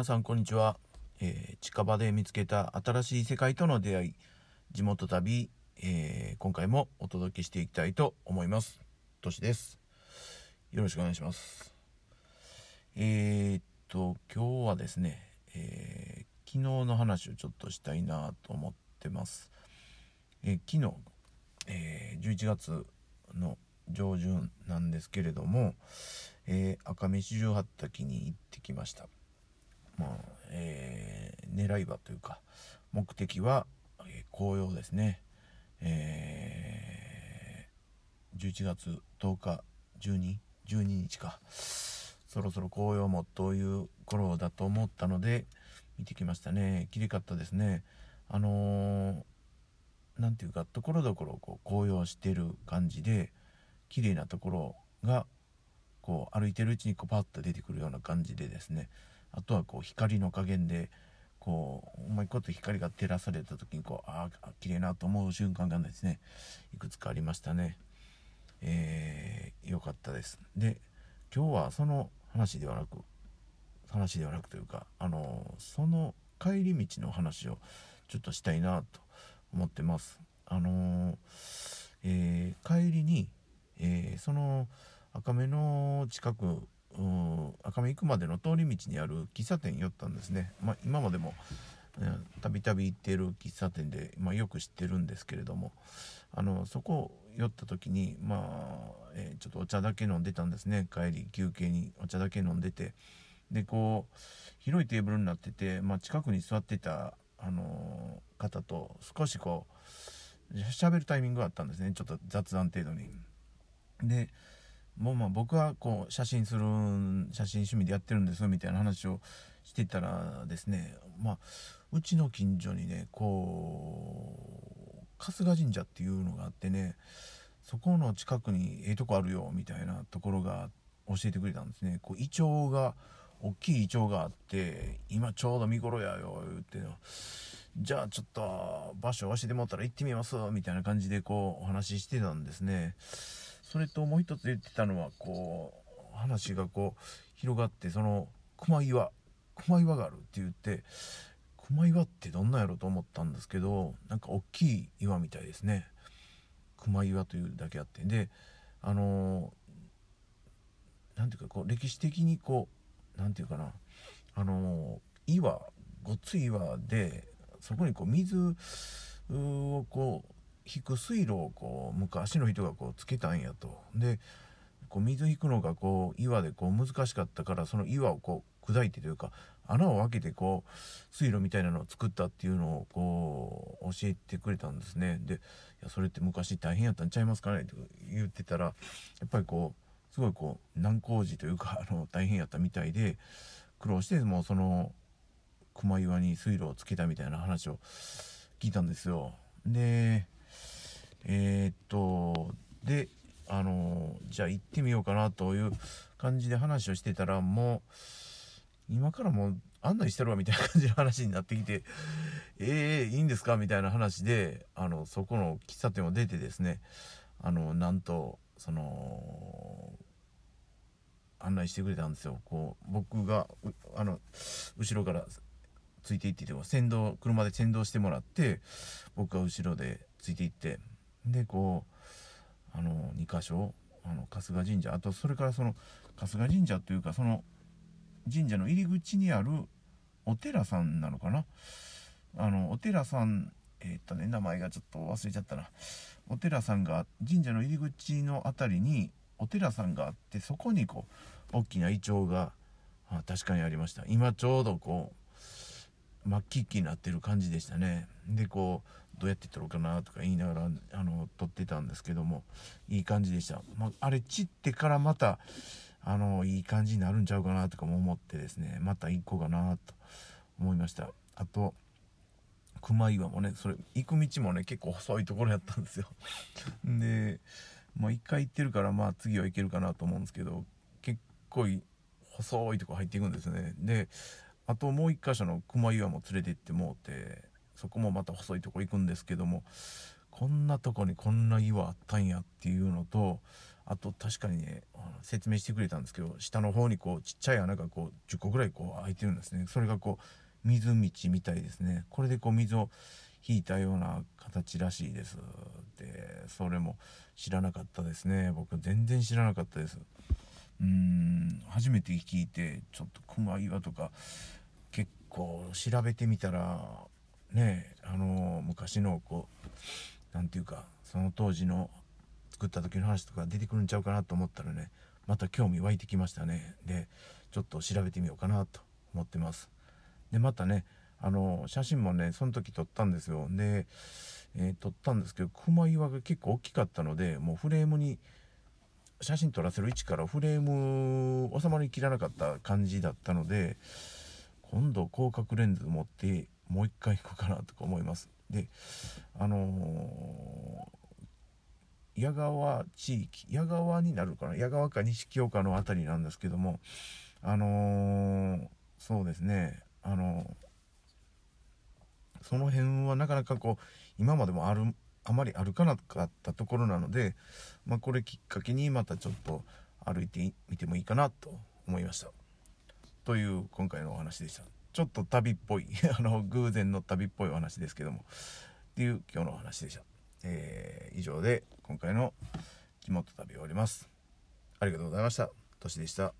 皆さんこんにちは、えー近場で見つけた新しい世界との出会い地元旅、えー今回もお届けしていきたいと思います。としです。よろしくお願いします。えーっと今日はですね、えー昨日の話をちょっとしたいなと思ってます、えー昨日、えー11月の上旬なんですけれども、えー赤目四十八滝に行ってきました。まあえー狙い場というか目的は、えー紅葉ですね、えー11月10日1212日か。そろそろ紅葉もという頃だと思ったので見てきましたね。綺麗かったですね。あのーていうかところどころこう紅葉してる感じで綺麗なところがこう歩いてるうちにこうパッと出てくるような感じでですね。あとはこう光の加減でこううまいこと光が照らされた時にこうああ綺麗なと思う瞬間がですねいくつかありましたね。えー、よかったです。で今日はその話ではなく話ではなくというかあのその帰り道の話をちょっとしたいなと思ってます。あのえー帰りに、えーその赤目の近く赤目行くまでの通り道にある喫茶店寄ったんですね、まあ、今までもたびたび行っている喫茶店で、まあ、よく知ってるんですけれどもあのそこを寄った時にまあ、えーちょっとお茶だけ飲んでたんですね。帰り休憩にお茶だけ飲んでて。でこう広いテーブルになってて、まあ、近くに座ってた、あのー方と少しこう喋るタイミングがあったんですね。ちょっと雑談程度に。でもうまあ僕はこう写真する写真趣味でやってるんですみたいな話をしてたらですねまあうちの近所にねこう春日神社っていうのがあってねそこの近くにええとこあるよみたいなところが教えてくれたんですね。こうイチョウが大きいイチョウがあって今ちょうど見頃やよ言ってじゃあちょっと場所教えてもったら行ってみますみたいな感じでこうお話ししてたんですね。それともう一つ言ってたのはこう話がこう広がってその熊岩熊岩があるって言って熊岩ってどんなやろと思ったんですけどなんか大きい岩みたいですね。熊岩というだけあって。であのなんていうかこう歴史的にこうなんていうかなあの岩ごっつい岩でそこにこう水をこう引く水路をこう昔の人がこうつけたんやと。でこう水引くのがこう岩でこう難しかったからその岩をこう砕いてというか穴を開けてこう水路みたいなのを作ったっていうのをこう教えてくれたんですね。でいやそれって昔大変やったんちゃいますかね？って言ってたらやっぱりこうすごいこう難工事というか あの大変やったみたいで苦労してもうその熊岩に水路をつけたみたいな話を聞いたんですよ。でえーっとであのじゃあ行ってみようかなという感じで話をしてたらもう今からもう案内してるわみたいな感じの話になってきてえー、いいんですかみたいな話であのそこの喫茶店を出てですねあのなんとその案内してくれたんですよ。こう僕があの後ろからついていってても先導車で先導してもらって僕が後ろでついていってでこうあの2箇所あの春日神社。あとそれからその春日神社というかその神社の入り口にあるお寺さんなのかな？あのお寺さんえーっとね名前がちょっと忘れちゃったな。お寺さんが神社の入り口の辺りにお寺さんがあってそこにこう大きなイチョウが確かにありました。今ちょうどこう真っ黄々になってる感じでしたね。でこうどうやって撮ろうかなとか言いながらあの撮ってたんですけどもいい感じでした、まあ、あれ散ってからまたあのいい感じになるんちゃうかなとかも思ってですねまた行こうかなと思いました。あと熊岩もねそれ行く道もね結構細いところやったんですよ。でまあ一回行ってるからまあ次は行けるかなと思うんですけど結構細いとこ入っていくんですよね。であともう一箇所の熊岩も連れて行ってもうてそこもまた細いとこ行くんですけどもこんなとこにこんな岩あったんやっていうのとあと確かにね説明してくれたんですけど下の方にこうちっちゃい穴がこう10個ぐらいこう開いてるんですね。それがこう水道みたいですね。これでこう水を引いたような形らしいです。でそれも知らなかったですね。僕全然知らなかったです。うーん初めて聞いてちょっと熊岩とか結構調べてみたらねあの昔のこう何て言うかその当時の作った時の話とか出てくるんちゃうかなと思ったらねまた興味湧いてきましたね。でちょっと調べてみようかなと思ってます。でまたねあの写真もねその時撮ったんですよ。で、えー、撮ったんですけど熊岩が結構大きかったのでもうフレームに写真撮らせる位置からフレーム収まりきらなかった感じだったので今度広角レンズ持ってもう一回行こうかなとか思います。であのー、矢川地域矢川になるかな？矢川か錦岡の辺りなんですけどもあのー、そうですね。あのーその辺はなかなかこう今までもあるあまり歩かなかったところなので、まあ、これきっかけにまたちょっと歩いてみてもいいかなと思いました。という今回のお話でした。ちょっと旅っぽい。あの偶然の旅っぽいお話ですけども。っていう今日のお話でした、えー、以上で今回の肝と旅を終わります。ありがとうございました。としでした。